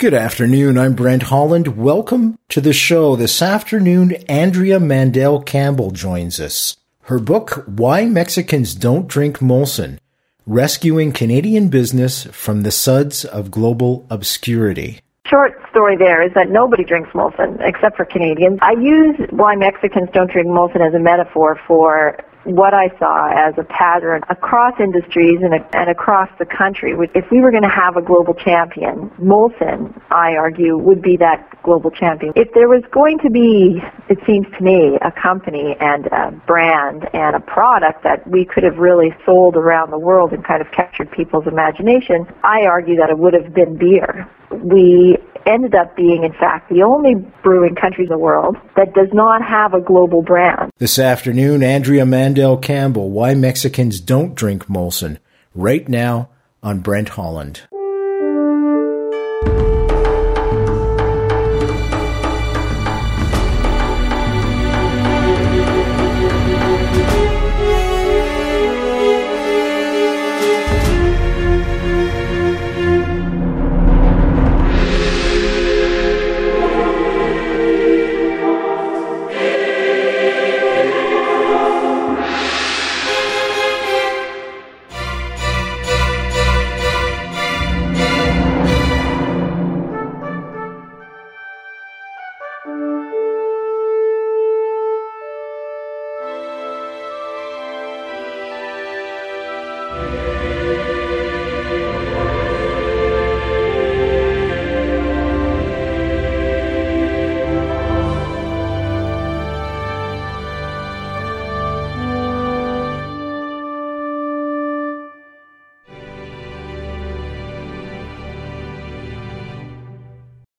Good afternoon. I'm Brent Holland. Welcome to the show. This afternoon, Andrea Mandel Campbell joins us. Her book, Why Mexicans Don't Drink Molson Rescuing Canadian Business from the Suds of Global Obscurity. Short story there is that nobody drinks Molson except for Canadians. I use why Mexicans don't drink Molson as a metaphor for what I saw as a pattern across industries and, and across the country. If we were going to have a global champion, Molson, I argue, would be that global champion. If there was going to be, it seems to me, a company and a brand and a product that we could have really sold around the world and kind of captured people's imagination, I argue that it would have been beer. We ended up being, in fact, the only brewing country in the world that does not have a global brand. This afternoon, Andrea Mandel Campbell, Why Mexicans Don't Drink Molson, right now on Brent Holland.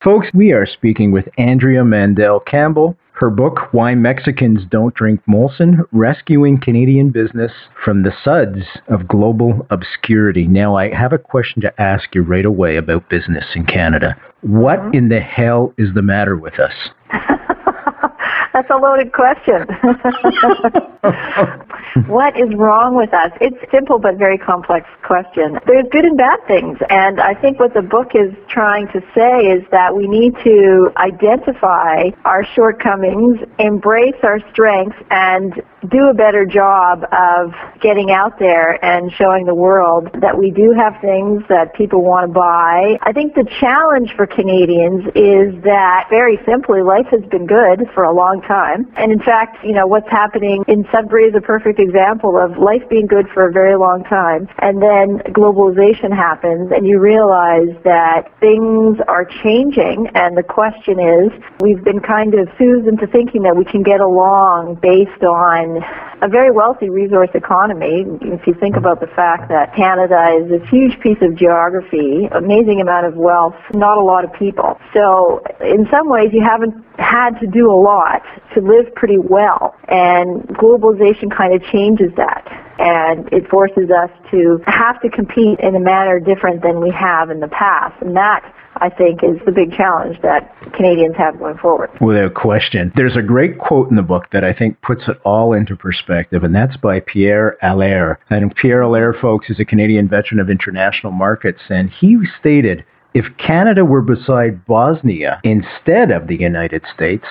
Folks, we are speaking with Andrea Mandel Campbell. Her book, Why Mexicans Don't Drink Molson Rescuing Canadian Business from the Suds of Global Obscurity. Now, I have a question to ask you right away about business in Canada. What mm-hmm. in the hell is the matter with us? That's a loaded question. what is wrong with us? It's simple but very complex question. There's good and bad things, and I think what the book is trying to say is that we need to identify our shortcomings, embrace our strengths, and do a better job of getting out there and showing the world that we do have things that people want to buy. I think the challenge for Canadians is that very simply life has been good for a long time. And in fact, you know, what's happening in Sudbury is a perfect example of life being good for a very long time. And then globalization happens and you realize that things are changing and the question is, we've been kind of soothed into thinking that we can get along based on a very wealthy resource economy. If you think about the fact that Canada is a huge piece of geography, amazing amount of wealth, not a lot of people. So in some ways you haven't had to do a lot to live pretty well. And globalization kind of changes that. And it forces us to have to compete in a manner different than we have in the past. And that I think is the big challenge that Canadians have going forward. Without question. There's a great quote in the book that I think puts it all into perspective, and that's by Pierre Allaire. And Pierre Allaire, folks, is a Canadian veteran of international markets, and he stated, if Canada were beside Bosnia instead of the United States,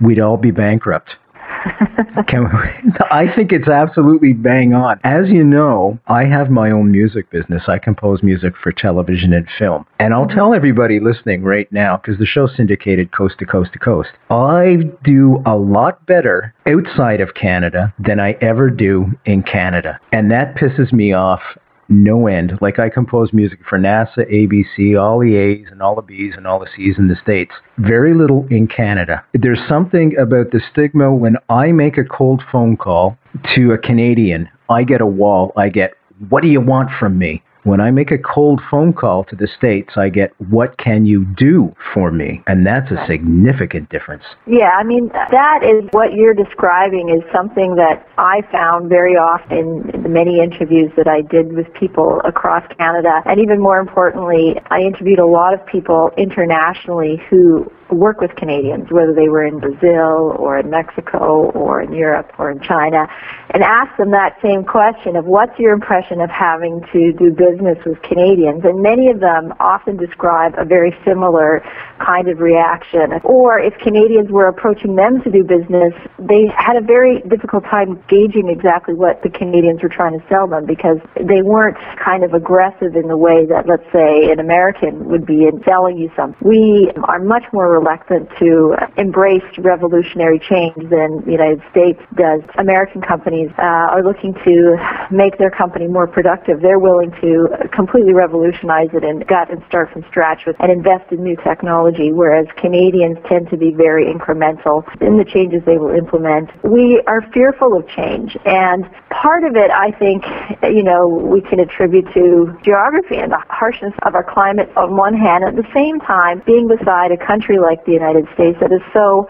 we'd all be bankrupt. Can, I think it's absolutely bang on. As you know, I have my own music business. I compose music for television and film. And I'll mm-hmm. tell everybody listening right now, because the show's syndicated coast to coast to coast, I do a lot better outside of Canada than I ever do in Canada. And that pisses me off no end. Like I compose music for NASA, ABC, all the A's and all the B's and all the C's in the States. Very little in Canada. There's something about the stigma when I make a cold phone call to a Canadian, I get a wall. I get, what do you want from me? When I make a cold phone call to the States, I get, what can you do for me? And that's a significant difference. Yeah, I mean, that is what you're describing is something that I found very often in the many interviews that I did with people across Canada. And even more importantly, I interviewed a lot of people internationally who work with Canadians, whether they were in Brazil or in Mexico or in Europe or in China, and asked them that same question of what's your impression of having to do business business with Canadians, and many of them often describe a very similar kind of reaction. Or if Canadians were approaching them to do business, they had a very difficult time gauging exactly what the Canadians were trying to sell them because they weren't kind of aggressive in the way that, let's say, an American would be in selling you something. We are much more reluctant to embrace revolutionary change than the United States does. American companies uh, are looking to make their company more productive. They're willing to completely revolutionize it and gut and start from scratch with and invest in new technology, whereas Canadians tend to be very incremental in the changes they will implement. We are fearful of change, and part of it, I think, you know, we can attribute to geography and the harshness of our climate on one hand, at the same time being beside a country like the United States that is so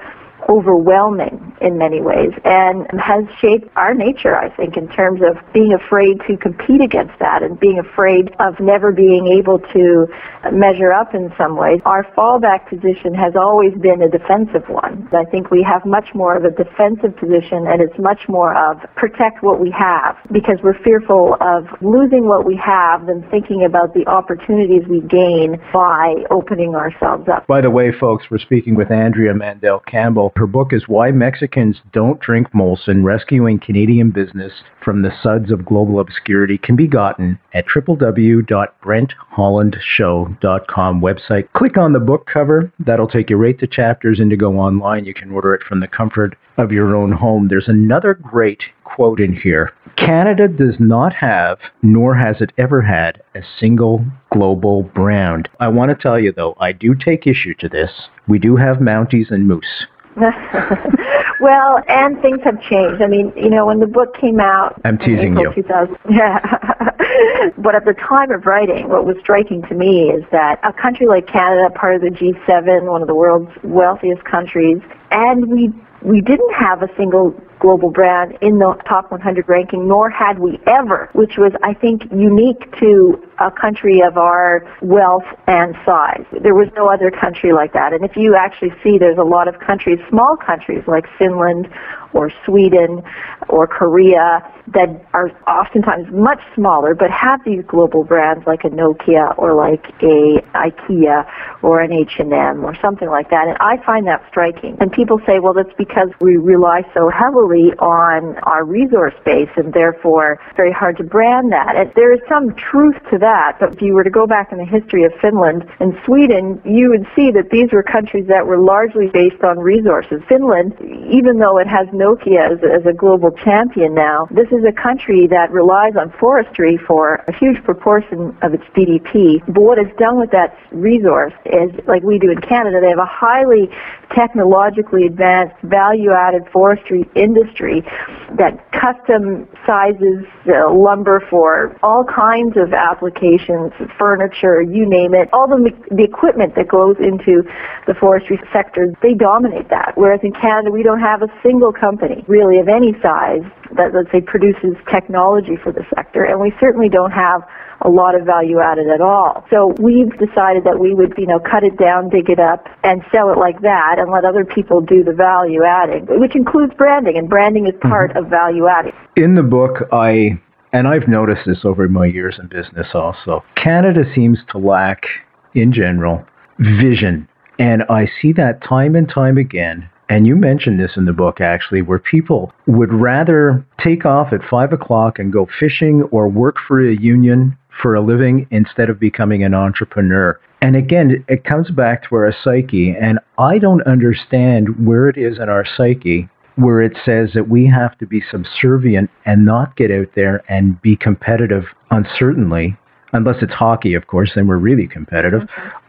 overwhelming in many ways and has shaped our nature, I think, in terms of being afraid to compete against that and being afraid of never being able to measure up in some ways. Our fallback position has always been a defensive one. I think we have much more of a defensive position and it's much more of protect what we have because we're fearful of losing what we have than thinking about the opportunities we gain by opening ourselves up. By the way, folks, we're speaking with Andrea Mandel Campbell her book is Why Mexicans Don't Drink Molson Rescuing Canadian Business from the Suds of Global Obscurity can be gotten at www.brenthollandshow.com website. Click on the book cover. That'll take you right to chapters Indigo online. You can order it from the comfort of your own home. There's another great quote in here. Canada does not have, nor has it ever had, a single global brand. I want to tell you, though, I do take issue to this. We do have Mounties and Moose. well, and things have changed. I mean, you know, when the book came out, I'm teasing April you. 2000, yeah. but at the time of writing, what was striking to me is that a country like Canada, part of the G7, one of the world's wealthiest countries, and we we didn't have a single global brand in the top 100 ranking, nor had we ever, which was, I think, unique to a country of our wealth and size. There was no other country like that. And if you actually see, there's a lot of countries, small countries like Finland or Sweden or Korea that are oftentimes much smaller but have these global brands like a Nokia or like a IKEA or an H&M or something like that. And I find that striking. And people say, well, that's because we rely so heavily on our resource base and therefore it's very hard to brand that. And there is some truth to that. But if you were to go back in the history of Finland and Sweden, you would see that these were countries that were largely based on resources. Finland, even though it has Nokia as, as a global champion now, this is a country that relies on forestry for a huge proportion of its GDP. But what it's done with that resource is, like we do in Canada, they have a highly technologically advanced value-added forestry industry that custom sizes uh, lumber for all kinds of applications, furniture, you name it. All the, the equipment that goes into the forestry sector, they dominate that. Whereas in Canada, we don't have a single company really of any size that, let's say, produces technology for the sector, and we certainly don't have a lot of value added at all. So we've decided that we would, you know, cut it down, dig it up, and sell it like that, and let other people do the value adding, which includes branding, and branding is part mm-hmm. of value adding. In the book, I and I've noticed this over my years in business also. Canada seems to lack, in general, vision. And I see that time and time again and you mentioned this in the book actually, where people would rather take off at five o'clock and go fishing or work for a union for a living instead of becoming an entrepreneur. And again, it comes back to our psyche, and I don't understand where it is in our psyche where it says that we have to be subservient and not get out there and be competitive uncertainly, unless it's hockey, of course, then we're really competitive,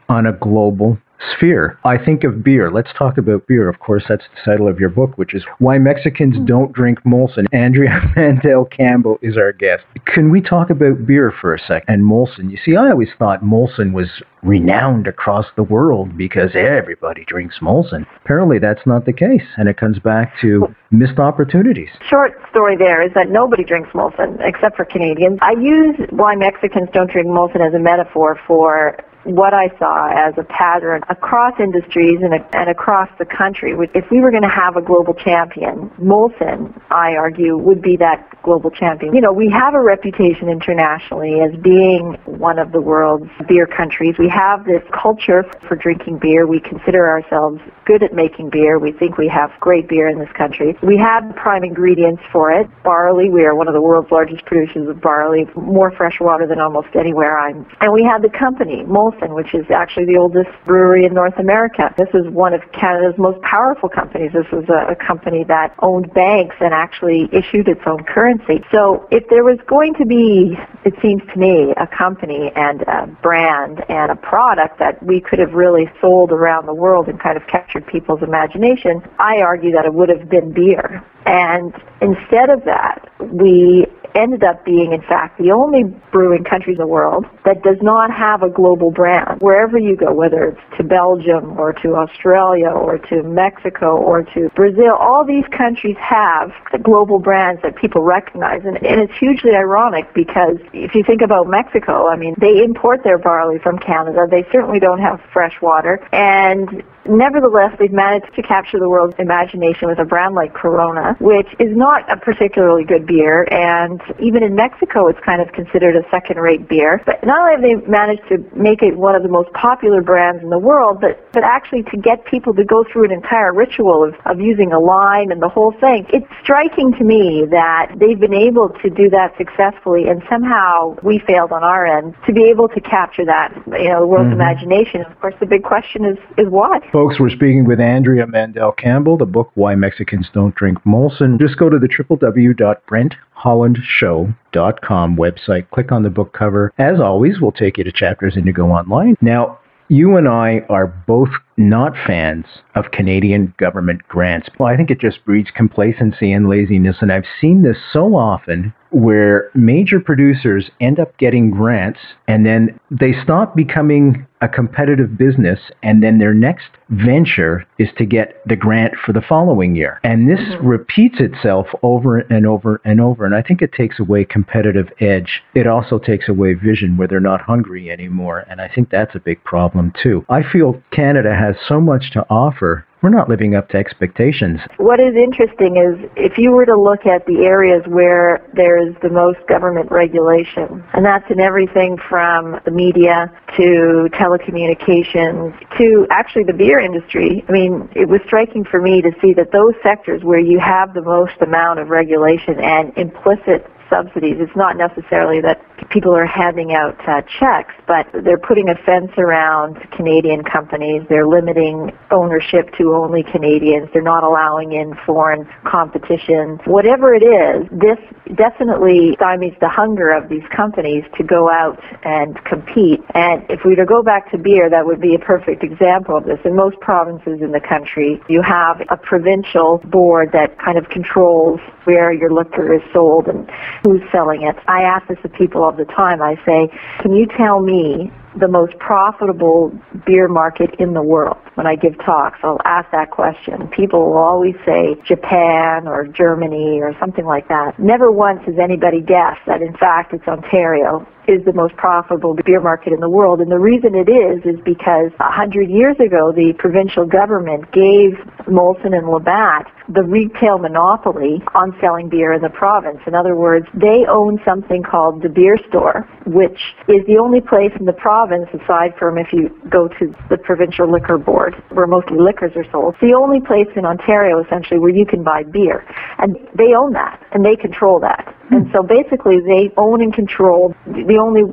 on a global sphere. I think of beer. Let's talk about beer. Of course, that's the title of your book, which is Why Mexicans hmm. Don't Drink Molson. Andrea Mandel Campbell is our guest. Can we talk about beer for a sec? And Molson. You see, I always thought Molson was renowned across the world because everybody drinks Molson. Apparently, that's not the case, and it comes back to missed opportunities. Short story there is that nobody drinks Molson except for Canadians. I use Why Mexicans Don't Drink Molson as a metaphor for what I saw as a pattern across industries and, and across the country. If we were going to have a global champion, Molson, I argue, would be that global champion. You know, we have a reputation internationally as being one of the world's beer countries. We have this culture for drinking beer. We consider ourselves good at making beer. We think we have great beer in this country. We have prime ingredients for it. Barley, we are one of the world's largest producers of barley, more fresh water than almost anywhere I'm. And we have the company, Molson, which is actually the oldest brewery in North America. This is one of Canada's most powerful companies. This was a, a company that owned banks and actually issued its own currency. So if there was going to be, it seems to me, a company and a brand and a product that we could have really sold around the world and kind of captured people's imagination, I argue that it would have been beer. And instead of that, we ended up being, in fact, the only brewing country in the world that does not have a global brand. Wherever you go, whether it's to Belgium or to Australia or to Mexico or to Brazil, all these countries have the global brands that people recognize. And, and it's hugely ironic because if you think about Mexico, I mean, they import their barley from Canada. They certainly don't have fresh water. And Nevertheless, they've managed to capture the world's imagination with a brand like Corona, which is not a particularly good beer, and even in Mexico, it's kind of considered a second-rate beer. But not only have they managed to make it one of the most popular brands in the world, but, but actually to get people to go through an entire ritual of, of using a line and the whole thing. It's striking to me that they've been able to do that successfully, and somehow we failed on our end to be able to capture that, you know, the world's mm-hmm. imagination. Of course, the big question is, is why? Folks, we're speaking with Andrea Mandel Campbell, the book Why Mexicans Don't Drink Molson. Just go to the www.brenthollandshow.com website, click on the book cover. As always, we'll take you to chapters Indigo Online. Now, you and I are both not fans of Canadian government grants. Well, I think it just breeds complacency and laziness, and I've seen this so often where major producers end up getting grants and then they stop becoming a competitive business and then their next venture is to get the grant for the following year. And this mm-hmm. repeats itself over and over and over. And I think it takes away competitive edge. It also takes away vision where they're not hungry anymore. And I think that's a big problem too. I feel Canada has so much to offer we're not living up to expectations. What is interesting is if you were to look at the areas where there is the most government regulation, and that's in everything from the media to telecommunications to actually the beer industry. I mean, it was striking for me to see that those sectors where you have the most amount of regulation and implicit subsidies. It's not necessarily that people are handing out uh, checks, but they're putting a fence around Canadian companies. They're limiting ownership to only Canadians. They're not allowing in foreign competition. Whatever it is, this definitely stymies the hunger of these companies to go out and compete. And if we were to go back to beer, that would be a perfect example of this. In most provinces in the country, you have a provincial board that kind of controls where your liquor is sold and who's selling it. I ask this of people all the time. I say, can you tell me the most profitable beer market in the world. When I give talks, I'll ask that question. People will always say Japan or Germany or something like that. Never once has anybody guessed that in fact it's Ontario is the most profitable beer market in the world. And the reason it is is because a hundred years ago the provincial government gave Molson and Labatt the retail monopoly on selling beer in the province. In other words, they own something called the beer store, which is the only place in the province province, aside from if you go to the provincial liquor board, where mostly liquors are sold, it's the only place in Ontario essentially where you can buy beer. And they own that, and they control that. And hmm. so basically they own and control the only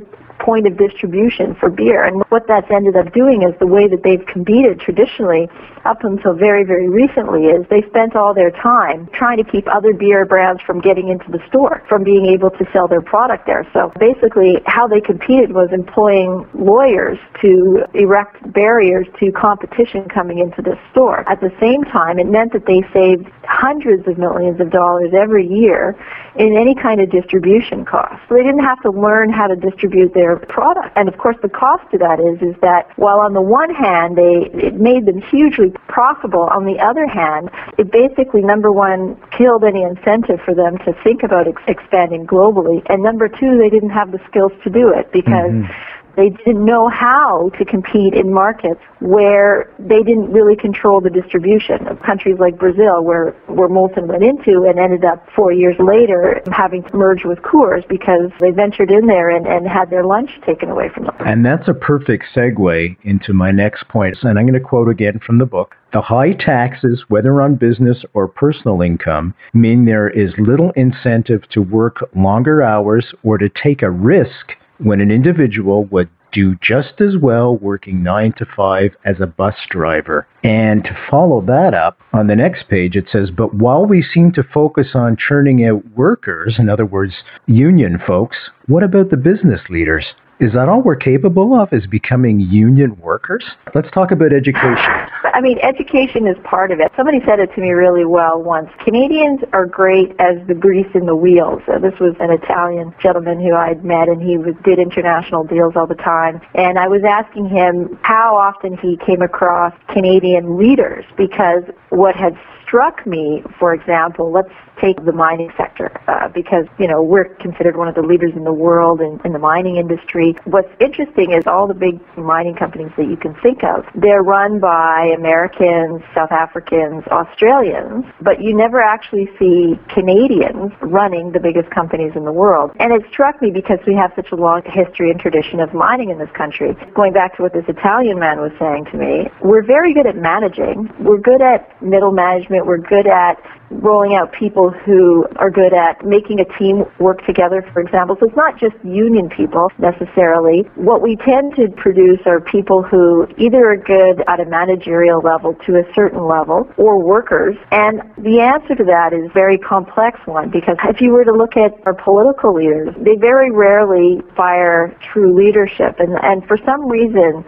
point of distribution for beer. And what that's ended up doing is the way that they've competed traditionally up until very, very recently is they spent all their time trying to keep other beer brands from getting into the store, from being able to sell their product there. So basically how they competed was employing lawyers to erect barriers to competition coming into the store. At the same time, it meant that they saved hundreds of millions of dollars every year in any kind of distribution cost. So they didn't have to learn how to distribute their product. And of course the cost to that is is that while on the one hand they it made them hugely profitable, on the other hand, it basically number one killed any incentive for them to think about ex- expanding globally, and number two, they didn't have the skills to do it because mm-hmm They didn't know how to compete in markets where they didn't really control the distribution of countries like Brazil, where, where Molson went into and ended up four years later having to merge with Coors because they ventured in there and, and had their lunch taken away from them. And that's a perfect segue into my next point. And I'm going to quote again from the book. The high taxes, whether on business or personal income, mean there is little incentive to work longer hours or to take a risk when an individual would do just as well working nine to five as a bus driver. And to follow that up, on the next page it says, but while we seem to focus on churning out workers, in other words, union folks, what about the business leaders? Is that all we're capable of is becoming union workers? Let's talk about education. I mean, education is part of it. Somebody said it to me really well once. Canadians are great as the grease in the wheels. So this was an Italian gentleman who I'd met and he was, did international deals all the time. And I was asking him how often he came across Canadian leaders because what had struck me, for example, let's take the mining sector uh, because you know we're considered one of the leaders in the world in, in the mining industry. What's interesting is all the big mining companies that you can think of. They're run by Americans, South Africans, Australians, but you never actually see Canadians running the biggest companies in the world. And it struck me because we have such a long history and tradition of mining in this country. Going back to what this Italian man was saying to me, we're very good at managing. We're good at middle management. We're good at rolling out people who are good at making a team work together, for example. So it's not just union people necessarily. What we tend to produce are people who either are good at a managerial level to a certain level or workers. And the answer to that is a very complex one because if you were to look at our political leaders, they very rarely fire true leadership. And, and for some reason,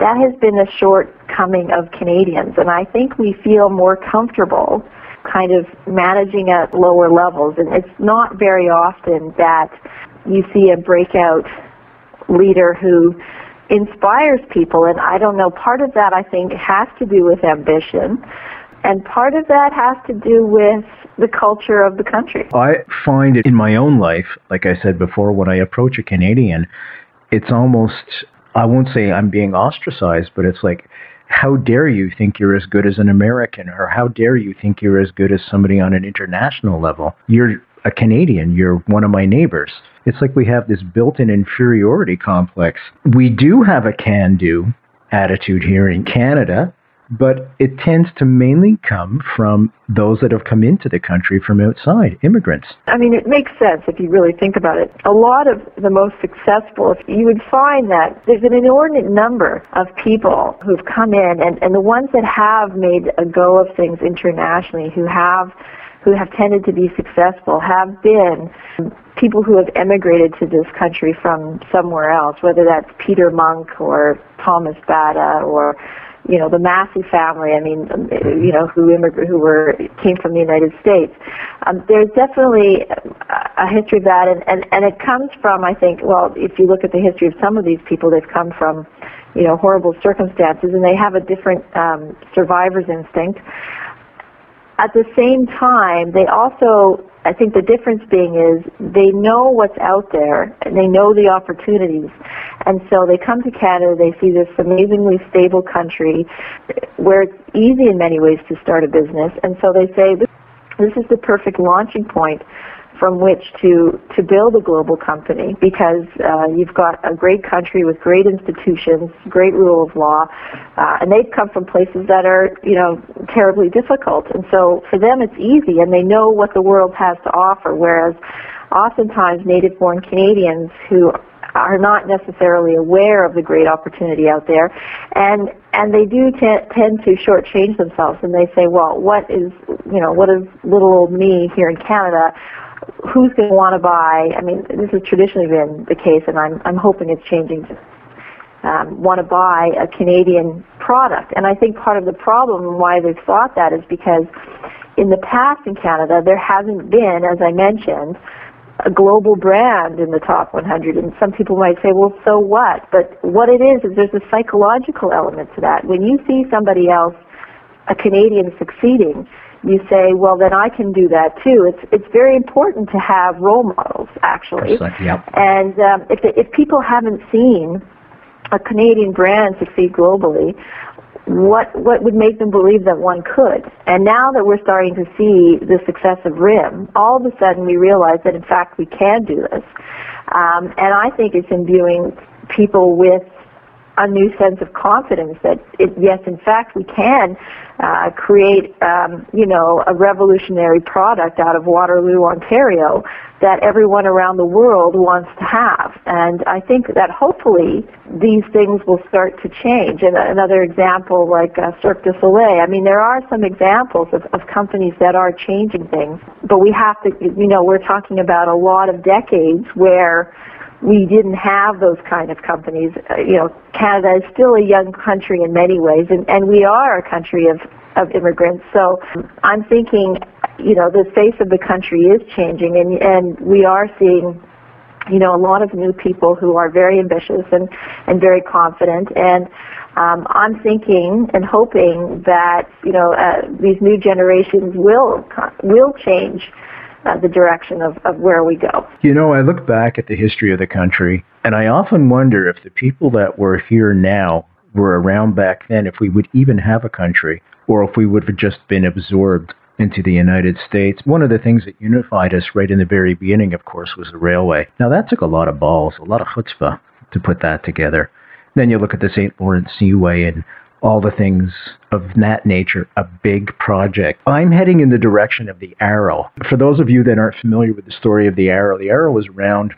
that has been a shortcoming of Canadians. And I think we feel more comfortable kind of managing at lower levels. And it's not very often that you see a breakout leader who inspires people. And I don't know, part of that I think has to do with ambition. And part of that has to do with the culture of the country. I find it in my own life, like I said before, when I approach a Canadian, it's almost, I won't say I'm being ostracized, but it's like, how dare you think you're as good as an American, or how dare you think you're as good as somebody on an international level? You're a Canadian, you're one of my neighbors. It's like we have this built in inferiority complex. We do have a can do attitude here in Canada but it tends to mainly come from those that have come into the country from outside, immigrants. I mean, it makes sense if you really think about it. A lot of the most successful, you would find that there's an inordinate number of people who've come in, and, and the ones that have made a go of things internationally, who have who have tended to be successful have been people who have emigrated to this country from somewhere else, whether that's Peter Munk or Thomas Bata or you know, the Massey family, I mean, um, you know, who immigrated, who were, came from the United States. Um, there's definitely a history of that, and, and, and it comes from, I think, well, if you look at the history of some of these people, they've come from, you know, horrible circumstances, and they have a different um, survivor's instinct. At the same time, they also I think the difference being is they know what's out there and they know the opportunities. And so they come to Canada, they see this amazingly stable country where it's easy in many ways to start a business. And so they say, this is the perfect launching point from which to, to build a global company because uh, you've got a great country with great institutions, great rule of law, uh, and they've come from places that are, you know, terribly difficult. And so for them it's easy and they know what the world has to offer, whereas oftentimes native-born Canadians who are not necessarily aware of the great opportunity out there, and and they do t- tend to shortchange themselves, and they say, well, what is you know what is little old me here in Canada? Who's going to want to buy? I mean, this has traditionally been the case, and I'm I'm hoping it's changing. Um, want to buy a Canadian product, and I think part of the problem why they've thought that is because in the past in Canada there hasn't been, as I mentioned, a global brand in the top 100. And some people might say, well, so what? But what it is is there's a psychological element to that. When you see somebody else, a Canadian succeeding, you say, well, then I can do that too. It's it's very important to have role models, actually. Yep. And um, if if people haven't seen a Canadian brand succeed globally, what what would make them believe that one could? And now that we're starting to see the success of RIM, all of a sudden we realize that in fact we can do this. Um, and I think it's imbuing people with a new sense of confidence that it, yes, in fact, we can uh, create, um, you know, a revolutionary product out of Waterloo, Ontario, that everyone around the world wants to have. And I think that hopefully these things will start to change. And another example, like uh, Cirque du Soleil. I mean, there are some examples of, of companies that are changing things, but we have to, you know, we're talking about a lot of decades where we didn't have those kind of companies. Uh, you know, Canada is still a young country in many ways, and, and we are a country of, of immigrants. So I'm thinking, you know, the face of the country is changing, and, and we are seeing, you know, a lot of new people who are very ambitious and, and very confident. And um, I'm thinking and hoping that, you know, uh, these new generations will, will change uh, the direction of, of where we go. You know, I look back at the history of the country, and I often wonder if the people that were here now were around back then, if we would even have a country, or if we would have just been absorbed into the United States. One of the things that unified us right in the very beginning, of course, was the railway. Now, that took a lot of balls, a lot of chutzpah to put that together. Then you look at the St. Lawrence Seaway and all the things of that nature, a big project. I'm heading in the direction of the Arrow. For those of you that aren't familiar with the story of the Arrow, the Arrow was around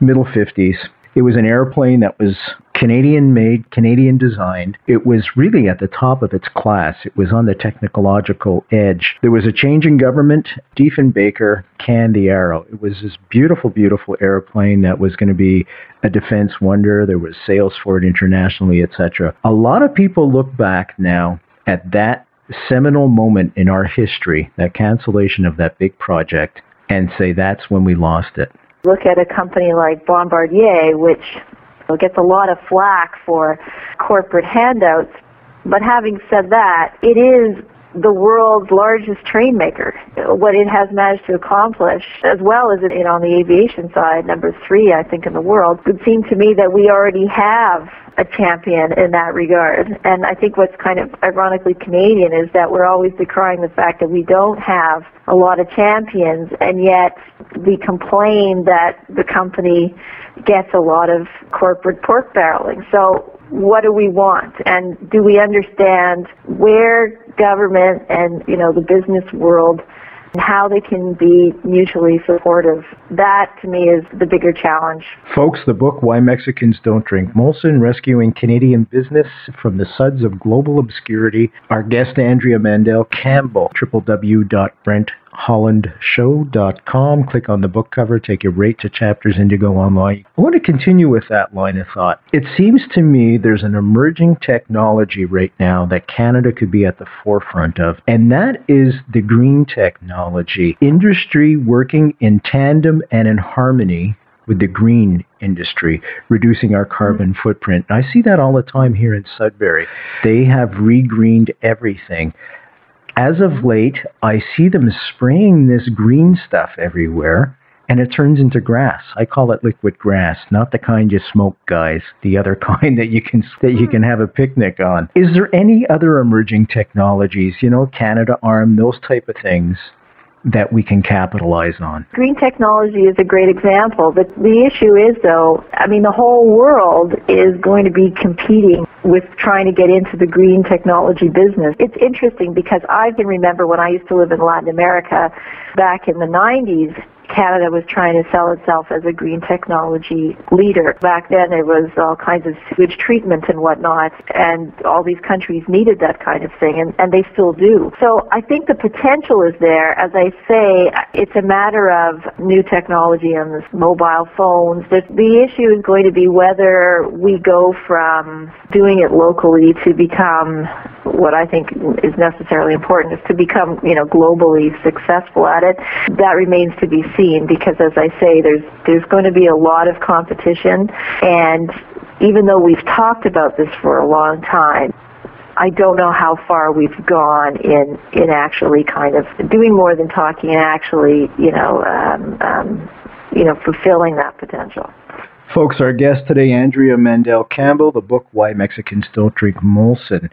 middle 50s. It was an airplane that was Canadian made, Canadian designed. It was really at the top of its class. It was on the technological edge. There was a change in government. Diefenbaker canned the Arrow. It was this beautiful, beautiful airplane that was going to be a defense wonder. There was sales for it internationally, etc. A lot of people look back now at that seminal moment in our history, that cancellation of that big project, and say that's when we lost it. Look at a company like Bombardier, which gets a lot of flack for corporate handouts. But having said that, it is the world's largest train maker. What it has managed to accomplish, as well as it on the aviation side, number three, I think, in the world, it would seem to me that we already have a champion in that regard. And I think what's kind of ironically Canadian is that we're always decrying the fact that we don't have a lot of champions, and yet we complain that the company gets a lot of corporate pork barreling. So what do we want and do we understand where government and you know the business world how they can be mutually supportive. That, to me, is the bigger challenge. Folks, the book, Why Mexicans Don't Drink Molson, Rescuing Canadian Business from the Suds of Global Obscurity. Our guest, Andrea Mandel Campbell, www.brent hollandshow.com. Click on the book cover, take you right to chapters Indigo Online. I want to continue with that line of thought. It seems to me there's an emerging technology right now that Canada could be at the forefront of, and that is the green technology. Industry working in tandem and in harmony with the green industry, reducing our carbon footprint. I see that all the time here in Sudbury. They have regreened everything as of late, I see them spraying this green stuff everywhere, and it turns into grass. I call it liquid grass, not the kind you smoke, guys. The other kind that you can that you can have a picnic on. Is there any other emerging technologies? You know, Canadarm, those type of things that we can capitalize on. Green technology is a great example, but the issue is though, I mean the whole world is going to be competing with trying to get into the green technology business. It's interesting because I can remember when I used to live in Latin America back in the 90s Canada was trying to sell itself as a green technology leader. Back then there was all kinds of sewage treatment and whatnot, and all these countries needed that kind of thing, and, and they still do. So I think the potential is there. As I say, it's a matter of new technology and this mobile phones. The, the issue is going to be whether we go from doing it locally to become what I think is necessarily important is to become, you know, globally successful at it. That remains to be seen because, as I say, there's there's going to be a lot of competition, and even though we've talked about this for a long time, I don't know how far we've gone in in actually kind of doing more than talking and actually, you know, um, um, you know, fulfilling that potential. Folks, our guest today, Andrea Mendel Campbell, the book Why Mexicans Don't Drink Molson.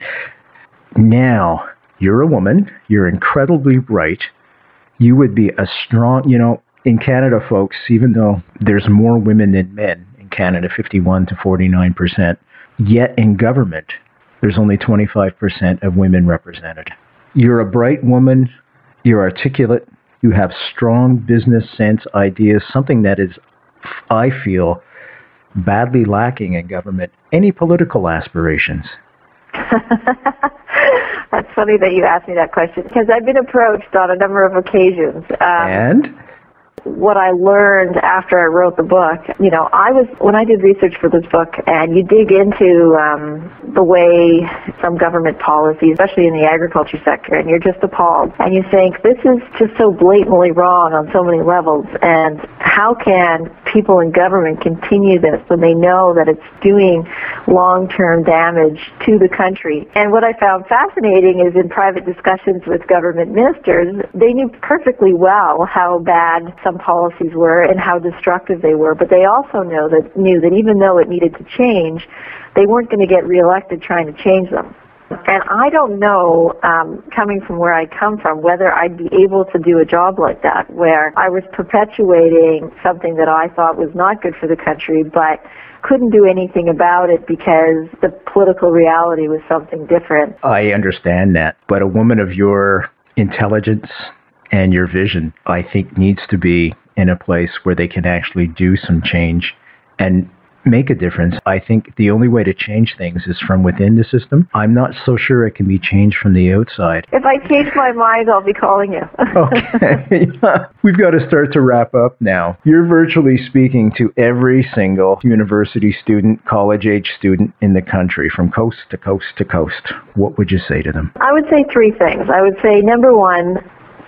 Now, you're a woman, you're incredibly bright. You would be a strong, you know, in Canada, folks, even though there's more women than men in Canada, 51 to 49 percent, yet in government, there's only 25 percent of women represented. You're a bright woman, you're articulate, you have strong business sense ideas, something that is, I feel, badly lacking in government. Any political aspirations? That's funny that you asked me that question because I've been approached on a number of occasions. Um, and? What I learned after I wrote the book, you know, I was when I did research for this book, and you dig into um, the way some government policy, especially in the agriculture sector, and you're just appalled, and you think this is just so blatantly wrong on so many levels, and how can people in government continue this when they know that it's doing long-term damage to the country? And what I found fascinating is in private discussions with government ministers, they knew perfectly well how bad some policies were and how destructive they were, but they also know that knew that even though it needed to change, they weren't going to get reelected trying to change them. And I don't know, um, coming from where I come from, whether I'd be able to do a job like that, where I was perpetuating something that I thought was not good for the country, but couldn't do anything about it because the political reality was something different. I understand that, but a woman of your intelligence and your vision, I think, needs to be in a place where they can actually do some change and make a difference. I think the only way to change things is from within the system. I'm not so sure it can be changed from the outside. If I change my mind, I'll be calling you. okay. We've got to start to wrap up now. You're virtually speaking to every single university student, college age student in the country from coast to coast to coast. What would you say to them? I would say three things. I would say number one,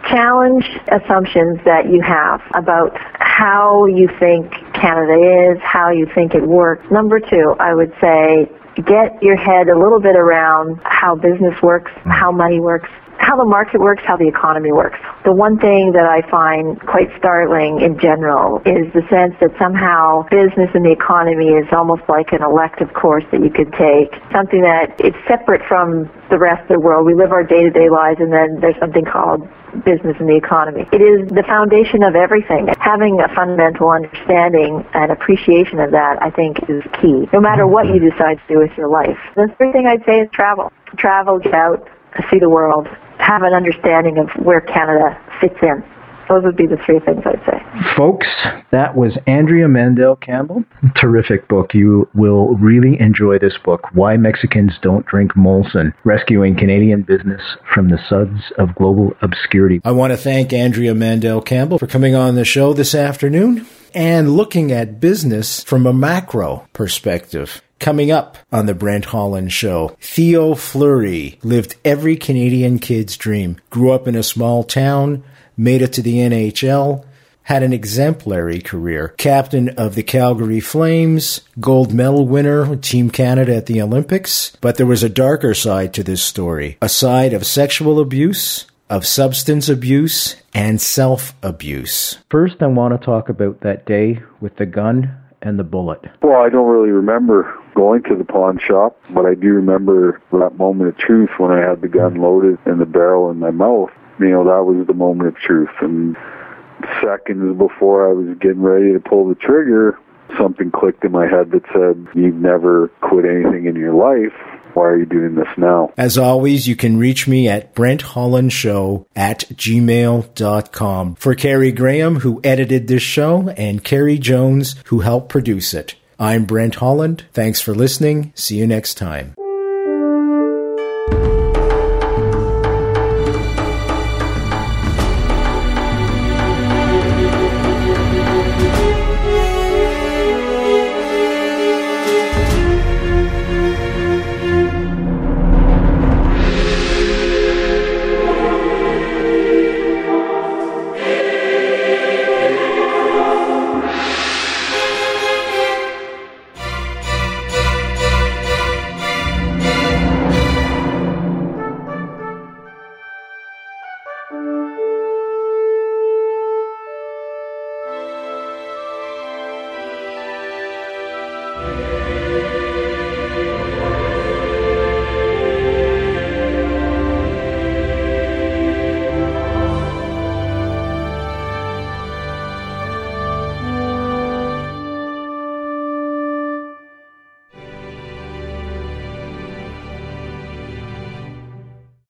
challenge assumptions that you have about how you think Canada is, how you think it works. Number two, I would say get your head a little bit around how business works, mm-hmm. how money works, how the market works, how the economy works. The one thing that I find quite startling in general is the sense that somehow business and the economy is almost like an elective course that you could take, something that it's separate from the rest of the world. We live our day-to-day lives and then there's something called business and the economy. It is the foundation of everything. Having a fundamental understanding and appreciation of that, I think, is key, no matter what you decide to do with your life. The third thing I'd say is travel. Travel, get out, see the world, have an understanding of where Canada fits in. Those would be the three things I'd say. Folks, that was Andrea Mandel Campbell. Terrific book. You will really enjoy this book, Why Mexicans Don't Drink Molson, Rescuing Canadian Business from the Suds of Global Obscurity. I want to thank Andrea Mandel Campbell for coming on the show this afternoon and looking at business from a macro perspective. Coming up on the Brent Holland Show, Theo Fleury lived every Canadian kid's dream. Grew up in a small town, made it to the NHL, had an exemplary career. Captain of the Calgary Flames, gold medal winner, Team Canada at the Olympics. But there was a darker side to this story, a side of sexual abuse, of substance abuse, and self abuse. First, I want to talk about that day with the gun and the bullet? Well, I don't really remember going to the pawn shop, but I do remember that moment of truth when I had the gun loaded and the barrel in my mouth. You know, that was the moment of truth. And seconds before I was getting ready to pull the trigger, something clicked in my head that said, You've never quit anything in your life why are you doing this now? As always, you can reach me at brenthollandshow at gmail.com. For Carrie Graham, who edited this show, and Carrie Jones, who helped produce it. I'm Brent Holland. Thanks for listening. See you next time.